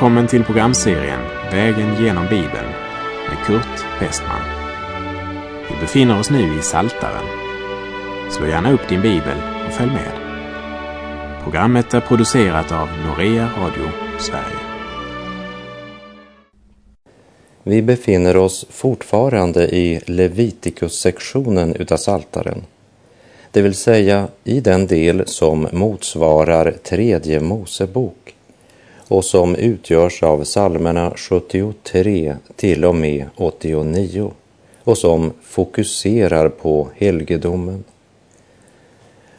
Välkommen till programserien Vägen genom Bibeln med Kurt Westman. Vi befinner oss nu i Saltaren. Slå gärna upp din bibel och följ med. Programmet är producerat av Norea Radio Sverige. Vi befinner oss fortfarande i Levitikus-sektionen utav Saltaren. Det vill säga i den del som motsvarar tredje Mosebok och som utgörs av psalmerna 73 till och med 89 och som fokuserar på helgedomen.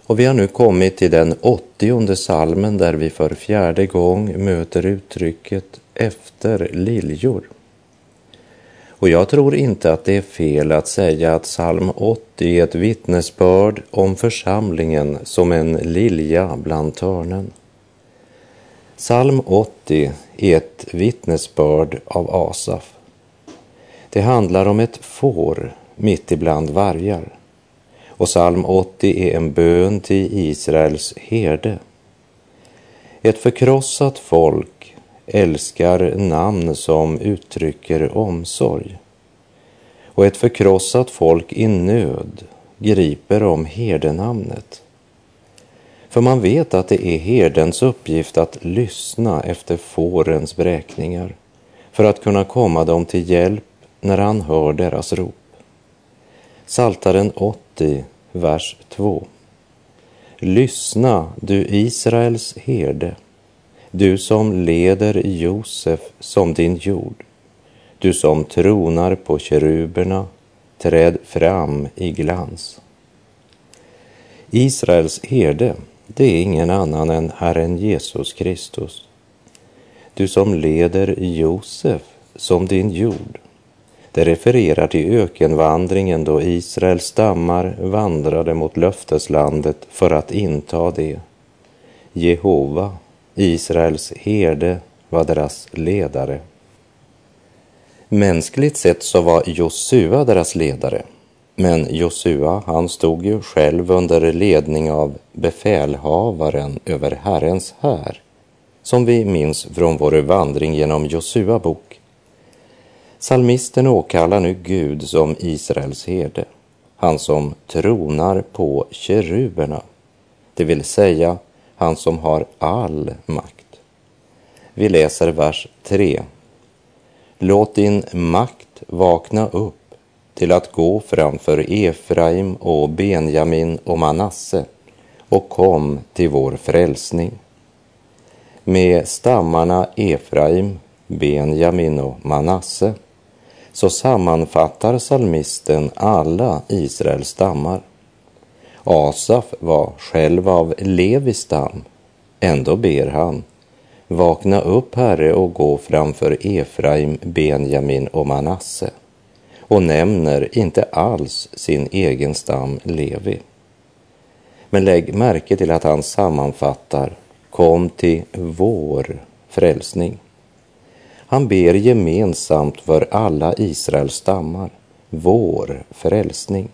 Och vi har nu kommit till den åttionde salmen där vi för fjärde gång möter uttrycket efter liljor. Och jag tror inte att det är fel att säga att psalm 80 är ett vittnesbörd om församlingen som en lilja bland törnen. Psalm 80 är ett vittnesbörd av Asaf. Det handlar om ett får mitt ibland vargar. Och psalm 80 är en bön till Israels herde. Ett förkrossat folk älskar namn som uttrycker omsorg. Och ett förkrossat folk i nöd griper om herdenamnet. För man vet att det är herdens uppgift att lyssna efter fårens bräkningar för att kunna komma dem till hjälp när han hör deras rop. Saltaren 80, vers 2. Lyssna, du Israels herde, du som leder Josef som din jord, du som tronar på keruberna, träd fram i glans. Israels herde det är ingen annan än Herren Jesus Kristus. Du som leder Josef som din jord. Det refererar till ökenvandringen då Israels stammar vandrade mot löfteslandet för att inta det. Jehova, Israels herde, var deras ledare. Mänskligt sett så var Josua deras ledare men Josua, han stod ju själv under ledning av befälhavaren över Herrens här, som vi minns från vår vandring genom Josua bok. Salmisten åkallar nu Gud som Israels herde, han som tronar på keruberna, det vill säga han som har all makt. Vi läser vers 3. Låt din makt vakna upp till att gå framför Efraim och Benjamin och Manasse och kom till vår frälsning. Med stammarna Efraim, Benjamin och Manasse så sammanfattar salmisten alla Israels stammar. Asaf var själv av Levis stam. Ändå ber han, vakna upp, Herre, och gå framför Efraim, Benjamin och Manasse och nämner inte alls sin egen stam Levi. Men lägg märke till att han sammanfattar kom till vår frälsning. Han ber gemensamt för alla Israels stammar, vår frälsning.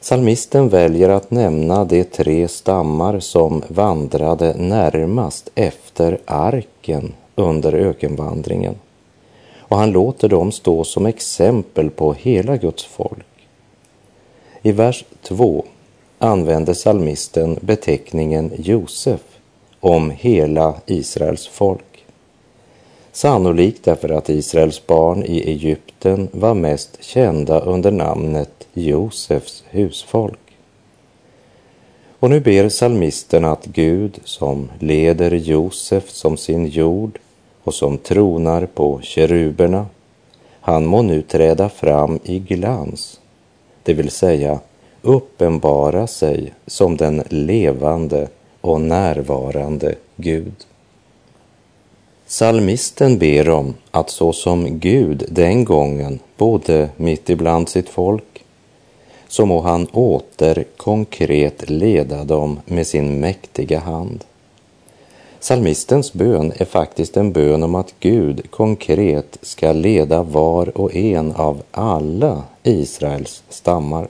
Salmisten väljer att nämna de tre stammar som vandrade närmast efter arken under ökenvandringen och han låter dem stå som exempel på hela Guds folk. I vers 2 använder salmisten beteckningen Josef om hela Israels folk. Sannolikt därför att Israels barn i Egypten var mest kända under namnet Josefs husfolk. Och nu ber salmisten att Gud, som leder Josef som sin jord, och som tronar på keruberna, han må nu träda fram i glans, det vill säga uppenbara sig som den levande och närvarande Gud. Salmisten ber om att så som Gud den gången bodde mitt ibland sitt folk, så må han åter konkret leda dem med sin mäktiga hand. Salmistens bön är faktiskt en bön om att Gud konkret ska leda var och en av alla Israels stammar.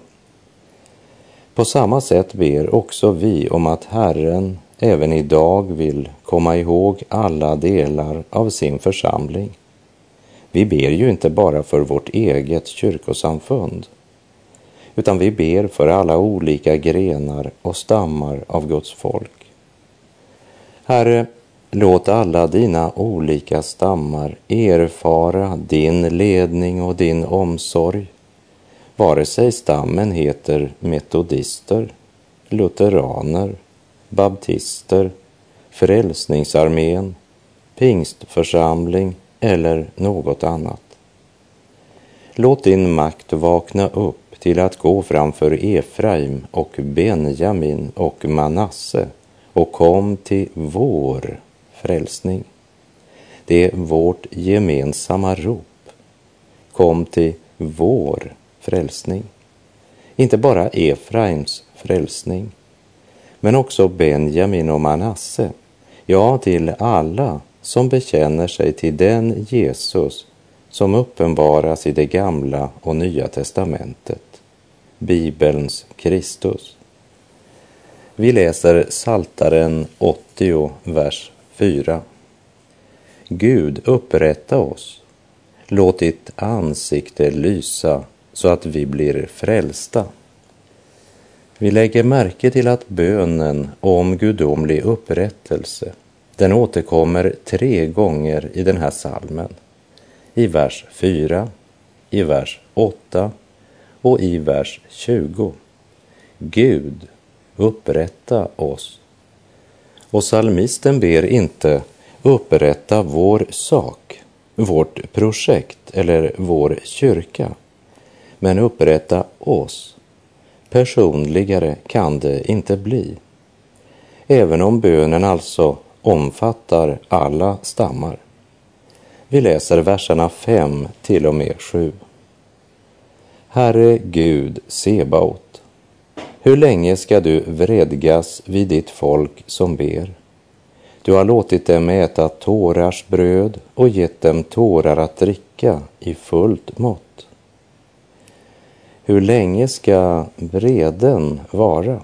På samma sätt ber också vi om att Herren även idag vill komma ihåg alla delar av sin församling. Vi ber ju inte bara för vårt eget kyrkosamfund, utan vi ber för alla olika grenar och stammar av Guds folk. Herre, låt alla dina olika stammar erfara din ledning och din omsorg, vare sig stammen heter metodister, lutheraner, baptister, Frälsningsarmén, pingstförsamling eller något annat. Låt din makt vakna upp till att gå framför Efraim och Benjamin och Manasse och kom till vår frälsning. Det är vårt gemensamma rop. Kom till vår frälsning. Inte bara Efraims frälsning, men också Benjamin och Manasse, ja, till alla som bekänner sig till den Jesus som uppenbaras i det gamla och nya testamentet, Bibelns Kristus. Vi läser Saltaren 80, vers 4. Gud, upprätta oss. Låt ditt ansikte lysa så att vi blir frälsta. Vi lägger märke till att bönen om gudomlig upprättelse, den återkommer tre gånger i den här salmen. I vers 4, i vers 8 och i vers 20. Gud, upprätta oss. Och psalmisten ber inte upprätta vår sak, vårt projekt eller vår kyrka, men upprätta oss Personligare kan det inte bli. Även om bönen alltså omfattar alla stammar. Vi läser verserna 5 till och med 7. Herre Gud Sebaot, hur länge ska du vredgas vid ditt folk som ber? Du har låtit dem äta tårars bröd och gett dem tårar att dricka i fullt mått. Hur länge ska vreden vara?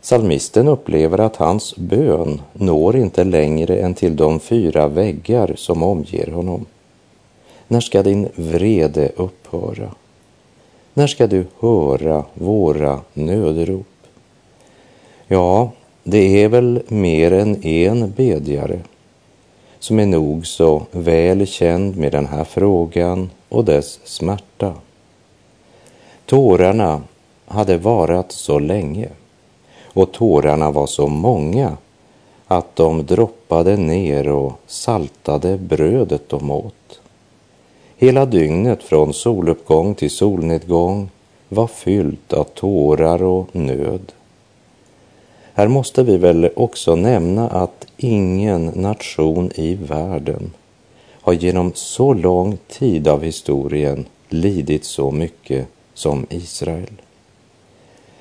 Salmisten upplever att hans bön når inte längre än till de fyra väggar som omger honom. När ska din vrede upphöra? När ska du höra våra nödrop? Ja, det är väl mer än en bedjare som är nog så väl känd med den här frågan och dess smärta. Tårarna hade varat så länge och tårarna var så många att de droppade ner och saltade brödet de åt. Hela dygnet från soluppgång till solnedgång var fyllt av tårar och nöd. Här måste vi väl också nämna att ingen nation i världen har genom så lång tid av historien lidit så mycket som Israel.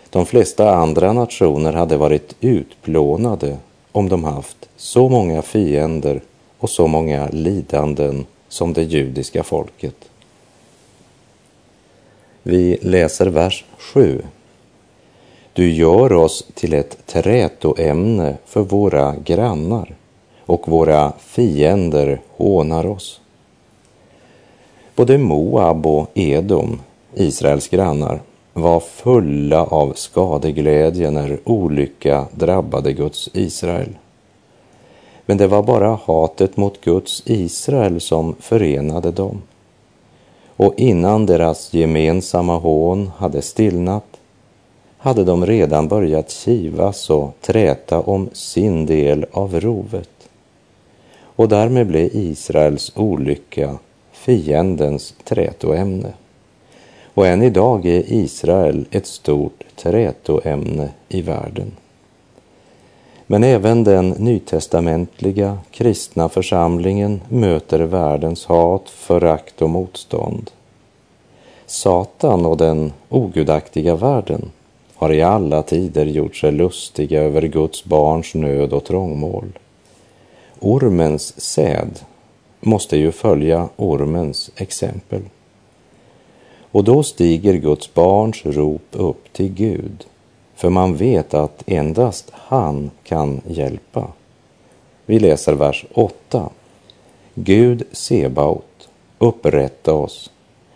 De flesta andra nationer hade varit utplånade om de haft så många fiender och så många lidanden som det judiska folket. Vi läser vers 7. Du gör oss till ett trätoämne för våra grannar och våra fiender hånar oss. Både Moab och Edom Israels grannar, var fulla av skadeglädje när olycka drabbade Guds Israel. Men det var bara hatet mot Guds Israel som förenade dem. Och innan deras gemensamma hån hade stillnat hade de redan börjat kivas och träta om sin del av rovet. Och därmed blev Israels olycka fiendens trätoämne. Och än idag är Israel ett stort trätoämne i världen. Men även den nytestamentliga kristna församlingen möter världens hat, förakt och motstånd. Satan och den ogudaktiga världen har i alla tider gjort sig lustiga över Guds barns nöd och trångmål. Ormens säd måste ju följa ormens exempel. Och då stiger Guds barns rop upp till Gud, för man vet att endast han kan hjälpa. Vi läser vers 8. Gud Sebaot, upprätta oss.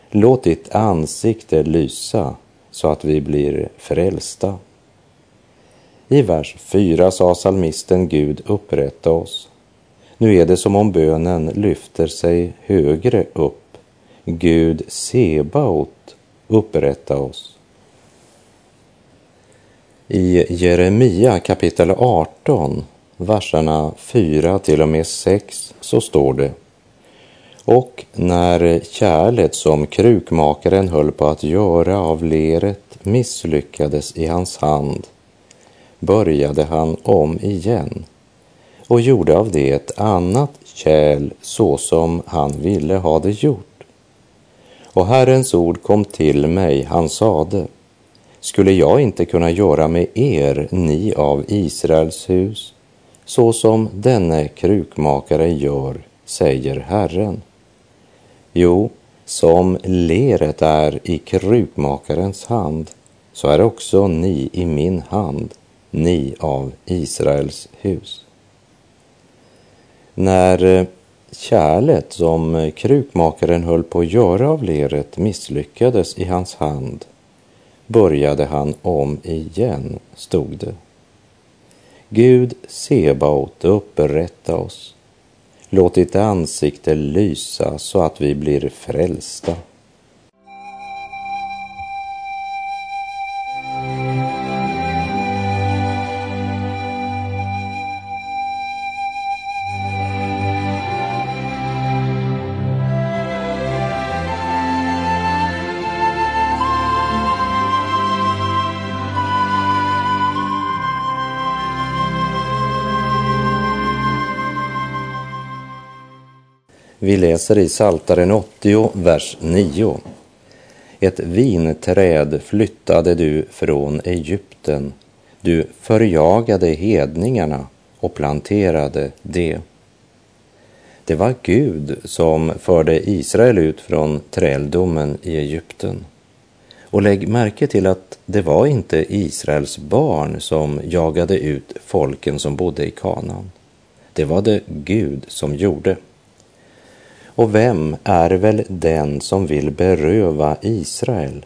Låt ditt ansikte lysa så att vi blir frälsta. I vers 4 sa salmisten Gud upprätta oss. Nu är det som om bönen lyfter sig högre upp. Gud Sebaot, upprätta oss. I Jeremia kapitel 18, verserna 4 till och med 6 så står det och när kärlet som krukmakaren höll på att göra av leret misslyckades i hans hand började han om igen och gjorde av det ett annat kärl så som han ville ha det gjort. Och Herrens ord kom till mig, han sade, skulle jag inte kunna göra med er, ni av Israels hus, så som denne krukmakare gör, säger Herren. Jo, som leret är i krukmakarens hand, så är också ni i min hand, ni av Israels hus. När eh, kärlet som krukmakaren höll på att göra av leret misslyckades i hans hand började han om igen, stod det. Gud Sebaot, upprätta oss. Låt ditt ansikte lysa så att vi blir frälsta. Vi läser i Saltaren 80, vers 9. Ett vinträd flyttade du från Egypten. Du förjagade hedningarna och planterade det. Det var Gud som förde Israel ut från träldomen i Egypten. Och lägg märke till att det var inte Israels barn som jagade ut folken som bodde i Kanaan. Det var det Gud som gjorde. Och vem är väl den som vill beröva Israel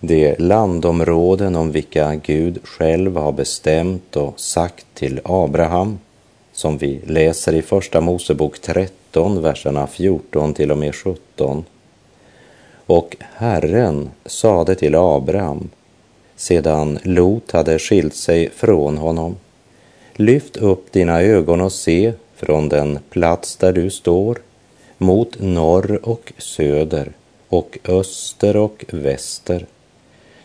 de landområden om vilka Gud själv har bestämt och sagt till Abraham, som vi läser i Första Mosebok 13, verserna 14 till och med 17. Och Herren sade till Abraham, sedan Lot hade skilt sig från honom, lyft upp dina ögon och se från den plats där du står mot norr och söder och öster och väster.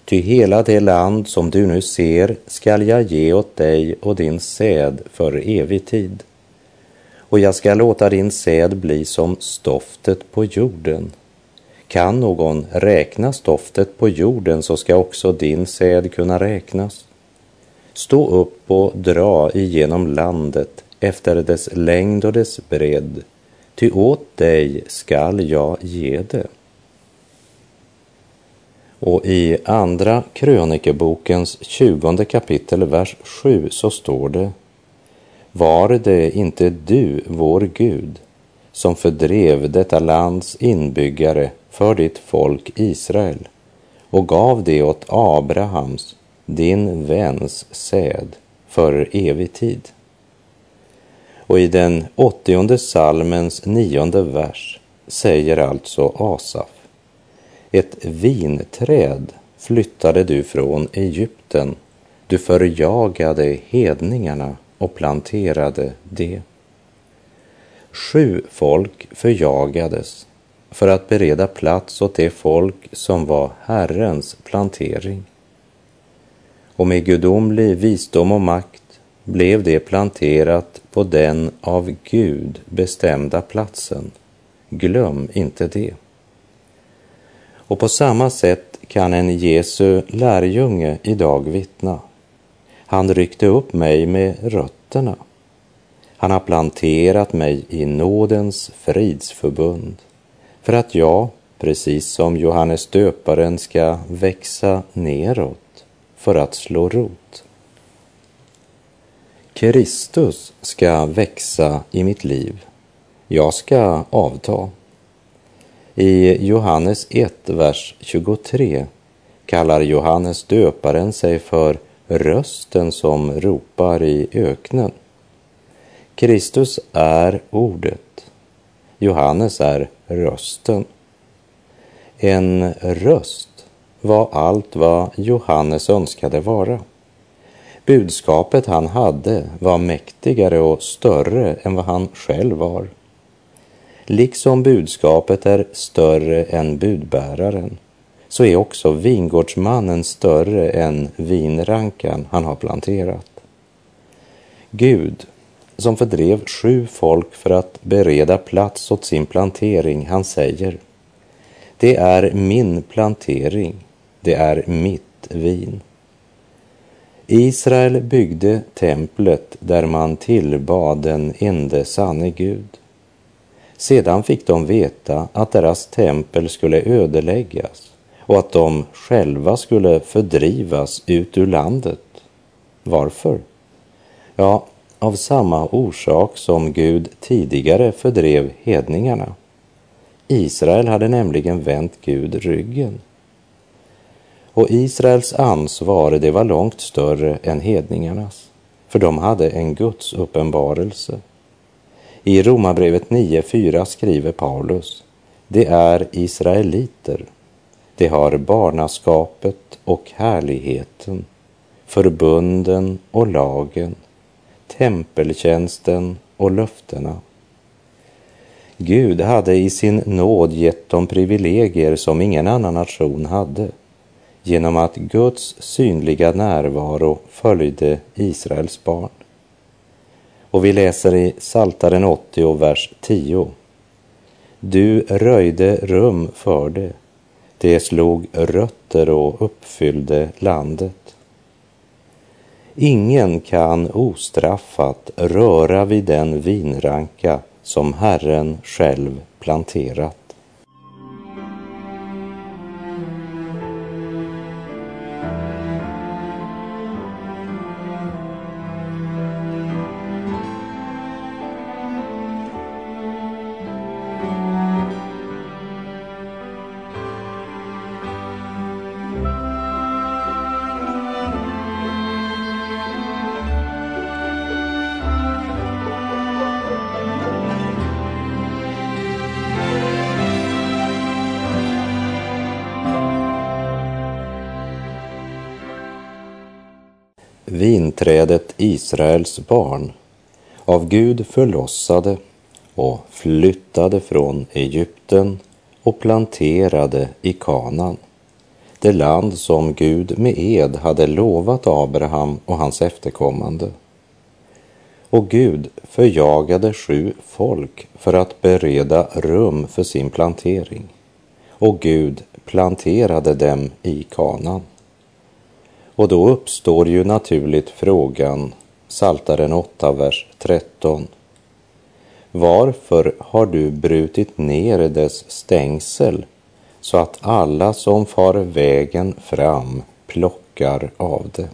Ty hela det land som du nu ser skall jag ge åt dig och din säd för evig tid. Och jag skall låta din säd bli som stoftet på jorden. Kan någon räkna stoftet på jorden så ska också din säd kunna räknas. Stå upp och dra igenom landet efter dess längd och dess bredd ty åt dig skall jag ge det. Och i Andra krönikebokens tjugonde kapitel, vers 7, så står det Var det inte du, vår Gud, som fördrev detta lands inbyggare för ditt folk Israel och gav det åt Abrahams, din väns säd, för evig tid? Och i den åttionde salmens nionde vers säger alltså Asaf. Ett vinträd flyttade du från Egypten. Du förjagade hedningarna och planterade det. Sju folk förjagades för att bereda plats åt det folk som var Herrens plantering. Och med gudomlig visdom och makt blev det planterat på den av Gud bestämda platsen. Glöm inte det. Och på samma sätt kan en Jesu lärjunge idag vittna. Han ryckte upp mig med rötterna. Han har planterat mig i nådens fridsförbund för att jag, precis som Johannes döparen, ska växa neråt för att slå rot. Kristus ska växa i mitt liv. Jag ska avta. I Johannes 1, vers 23 kallar Johannes döparen sig för rösten som ropar i öknen. Kristus är ordet. Johannes är rösten. En röst var allt vad Johannes önskade vara. Budskapet han hade var mäktigare och större än vad han själv var. Liksom budskapet är större än budbäraren så är också vingårdsmannen större än vinrankan han har planterat. Gud, som fördrev sju folk för att bereda plats åt sin plantering, han säger Det är min plantering, det är mitt vin. Israel byggde templet där man tillbad den ende sanne Gud. Sedan fick de veta att deras tempel skulle ödeläggas och att de själva skulle fördrivas ut ur landet. Varför? Ja, av samma orsak som Gud tidigare fördrev hedningarna. Israel hade nämligen vänt Gud ryggen. Och Israels ansvar, det var långt större än hedningarnas, för de hade en Guds uppenbarelse. I Romarbrevet 9.4 skriver Paulus, det är israeliter, de har barnaskapet och härligheten, förbunden och lagen, tempeltjänsten och löftena. Gud hade i sin nåd gett dem privilegier som ingen annan nation hade genom att Guds synliga närvaro följde Israels barn. Och vi läser i Saltaren 80, vers 10. Du röjde rum för det, det slog rötter och uppfyllde landet. Ingen kan ostraffat röra vid den vinranka som Herren själv planterat. Vinträdet Israels barn, av Gud förlossade och flyttade från Egypten och planterade i Kanan, det land som Gud med ed hade lovat Abraham och hans efterkommande. Och Gud förjagade sju folk för att bereda rum för sin plantering. Och Gud planterade dem i Kanan. Och då uppstår ju naturligt frågan, Saltaren 8, vers 13. Varför har du brutit ner dess stängsel så att alla som far vägen fram plockar av det?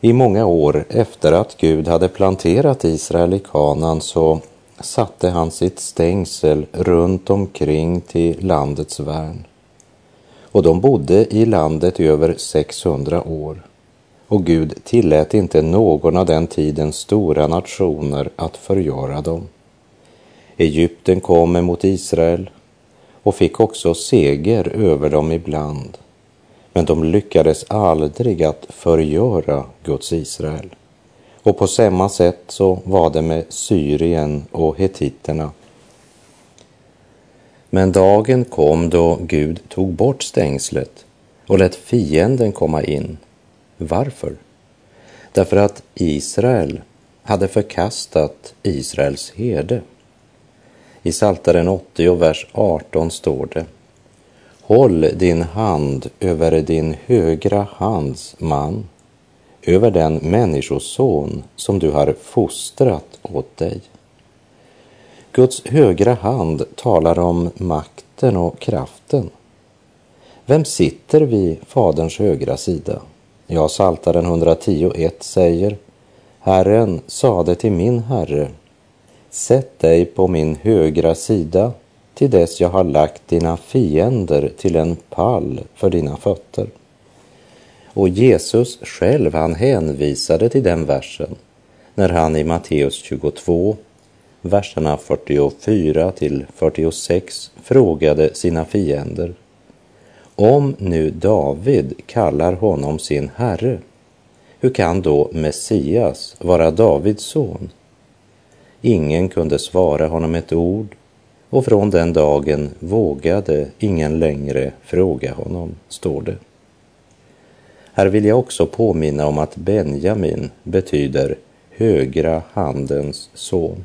I många år efter att Gud hade planterat Israel i kanan så satte han sitt stängsel runt omkring till landets värn och de bodde i landet i över 600 år. Och Gud tillät inte någon av den tidens stora nationer att förgöra dem. Egypten kom emot Israel och fick också seger över dem ibland. Men de lyckades aldrig att förgöra Guds Israel. Och på samma sätt så var det med Syrien och hetiterna men dagen kom då Gud tog bort stängslet och lät fienden komma in. Varför? Därför att Israel hade förkastat Israels herde. I Saltaren 80 vers 18 står det Håll din hand över din högra hands man, över den människoson som du har fostrat åt dig. Guds högra hand talar om makten och kraften. Vem sitter vid Faderns högra sida? Ja, Saltaren 110.1 säger Herren sade till min herre, sätt dig på min högra sida till dess jag har lagt dina fiender till en pall för dina fötter. Och Jesus själv, han hänvisade till den versen när han i Matteus 22, verserna 44 till 46 frågade sina fiender. Om nu David kallar honom sin herre, hur kan då Messias vara Davids son? Ingen kunde svara honom ett ord och från den dagen vågade ingen längre fråga honom, står det. Här vill jag också påminna om att Benjamin betyder högra handens son.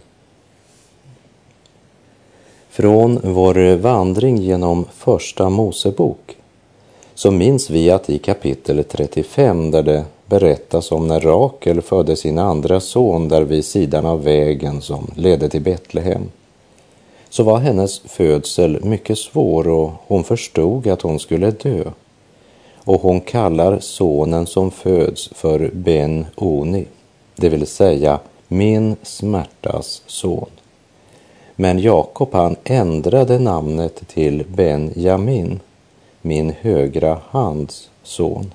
Från vår vandring genom Första Mosebok så minns vi att i kapitel 35 där det berättas om när Rakel födde sin andra son där vid sidan av vägen som ledde till Betlehem så var hennes födsel mycket svår och hon förstod att hon skulle dö. Och hon kallar sonen som föds för Ben-Oni, det vill säga min smärtas son. Men Jakob han ändrade namnet till Benjamin, min högra hands son.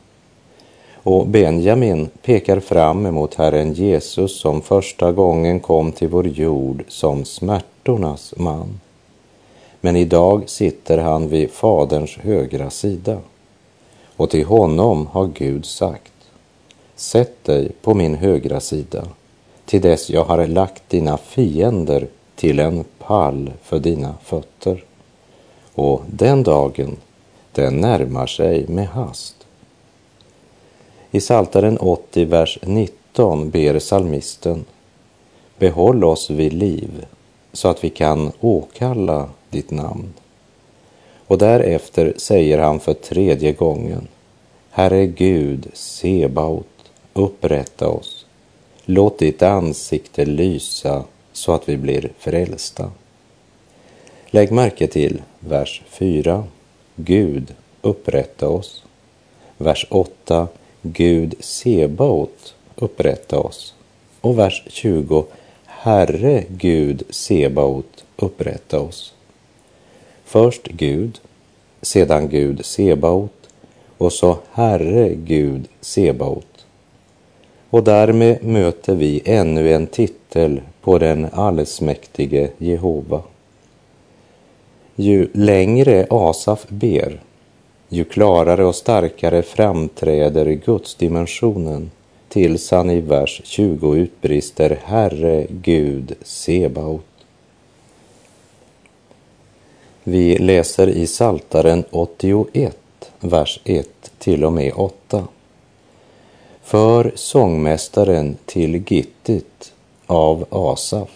Och Benjamin pekar fram emot Herren Jesus som första gången kom till vår jord som smärtornas man. Men idag sitter han vid Faderns högra sida. Och till honom har Gud sagt, sätt dig på min högra sida till dess jag har lagt dina fiender till en pall för dina fötter. Och den dagen, den närmar sig med hast. I Saltaren 80, vers 19 ber salmisten Behåll oss vid liv så att vi kan åkalla ditt namn. Och därefter säger han för tredje gången Herre Gud, Sebaot, upprätta oss. Låt ditt ansikte lysa så att vi blir frälsta. Lägg märke till vers 4. Gud, upprätta oss. Vers 8. Gud Sebaot, upprätta oss. Och vers 20. Herre Gud Sebaot, upprätta oss. Först Gud, sedan Gud Sebaot och så Herre Gud Sebaot. Och därmed möter vi ännu en titel på den allsmäktige Jehova. Ju längre Asaf ber, ju klarare och starkare framträder gudsdimensionen tills han i vers 20 utbrister Herre Gud Sebaot. Vi läser i Saltaren 81, vers 1 till och med 8. För sångmästaren till Gittit av Asaf.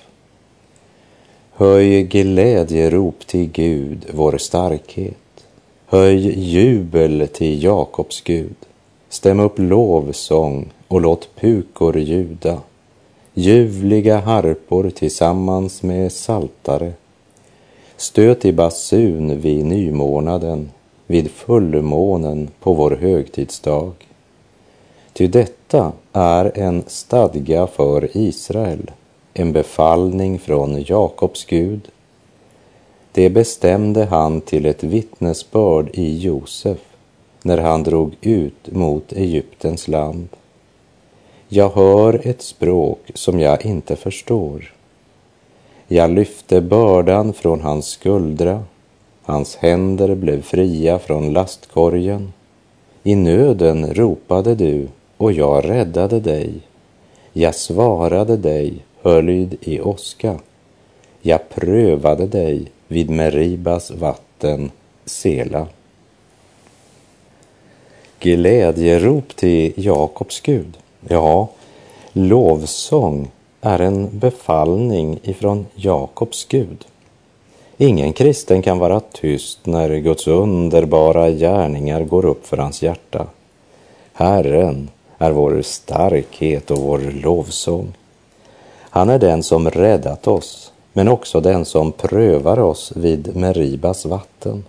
Höj glädjerop till Gud, vår starkhet. Höj jubel till Jakobs Gud. Stäm upp lovsång och låt pukor ljuda. Ljuvliga harpor tillsammans med saltare. Stöt i basun vid nymånaden, vid fullmånen på vår högtidsdag. Ty detta är en stadga för Israel, en befallning från Jakobs Gud det bestämde han till ett vittnesbörd i Josef när han drog ut mot Egyptens land. Jag hör ett språk som jag inte förstår. Jag lyfte bördan från hans skuldra, hans händer blev fria från lastkorgen. I nöden ropade du och jag räddade dig. Jag svarade dig, höljd i åska. Jag prövade dig vid Meribas vatten, Sela. Glädjerop till Jakobs Gud. Ja, lovsång är en befallning ifrån Jakobs Gud. Ingen kristen kan vara tyst när Guds underbara gärningar går upp för hans hjärta. Herren är vår starkhet och vår lovsång. Han är den som räddat oss men också den som prövar oss vid Meribas vatten.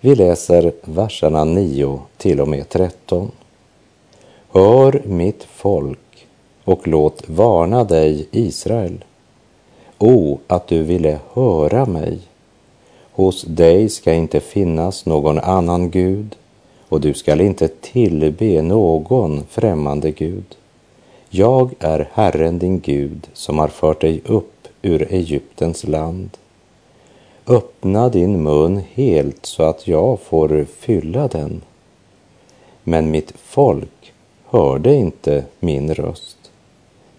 Vi läser verserna 9 till och med 13. Hör mitt folk, och låt varna dig, Israel. O, att du ville höra mig. Hos dig ska inte finnas någon annan Gud och du skall inte tillbe någon främmande Gud. Jag är Herren din Gud som har fört dig upp ur Egyptens land. Öppna din mun helt så att jag får fylla den. Men mitt folk hörde inte min röst.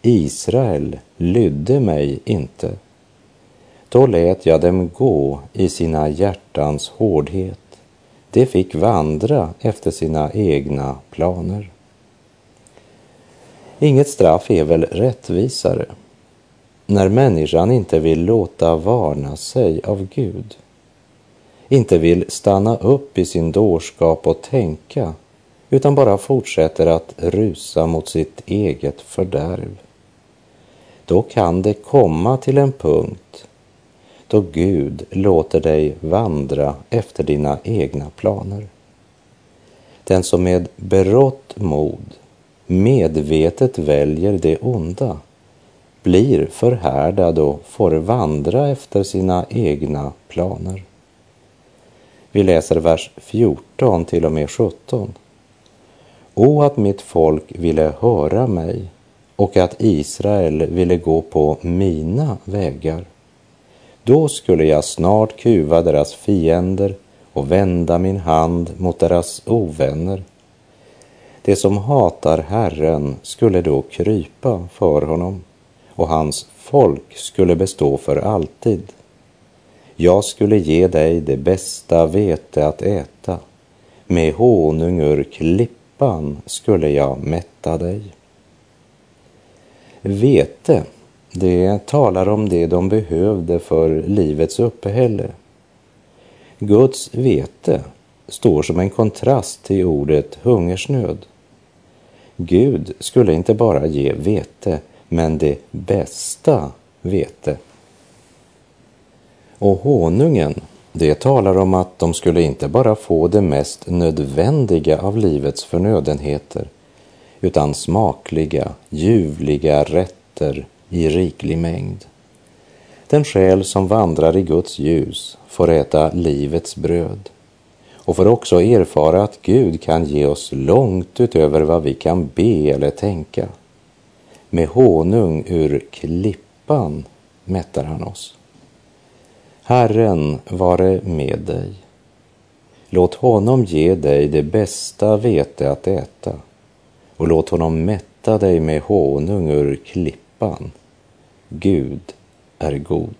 Israel lydde mig inte. Då lät jag dem gå i sina hjärtans hårdhet. De fick vandra efter sina egna planer. Inget straff är väl rättvisare när människan inte vill låta varna sig av Gud, inte vill stanna upp i sin dårskap och tänka, utan bara fortsätter att rusa mot sitt eget fördärv. Då kan det komma till en punkt då Gud låter dig vandra efter dina egna planer. Den som med berått mod medvetet väljer det onda blir förhärdad och får vandra efter sina egna planer. Vi läser vers 14 till och med 17. O, att mitt folk ville höra mig och att Israel ville gå på mina vägar. Då skulle jag snart kuva deras fiender och vända min hand mot deras ovänner. Det som hatar Herren skulle då krypa för honom och hans folk skulle bestå för alltid. Jag skulle ge dig det bästa vete att äta. Med honung ur klippan skulle jag mätta dig. Vete, det talar om det de behövde för livets uppehälle. Guds vete står som en kontrast till ordet hungersnöd. Gud skulle inte bara ge vete, men det bästa vete. Och honungen, det talar om att de skulle inte bara få det mest nödvändiga av livets förnödenheter, utan smakliga, ljuvliga rätter i riklig mängd. Den själ som vandrar i Guds ljus får äta livets bröd och får också erfara att Gud kan ge oss långt utöver vad vi kan be eller tänka. Med honung ur klippan mättar han oss. Herren vare med dig. Låt honom ge dig det bästa vete att äta och låt honom mätta dig med honung ur klippan. Gud är god.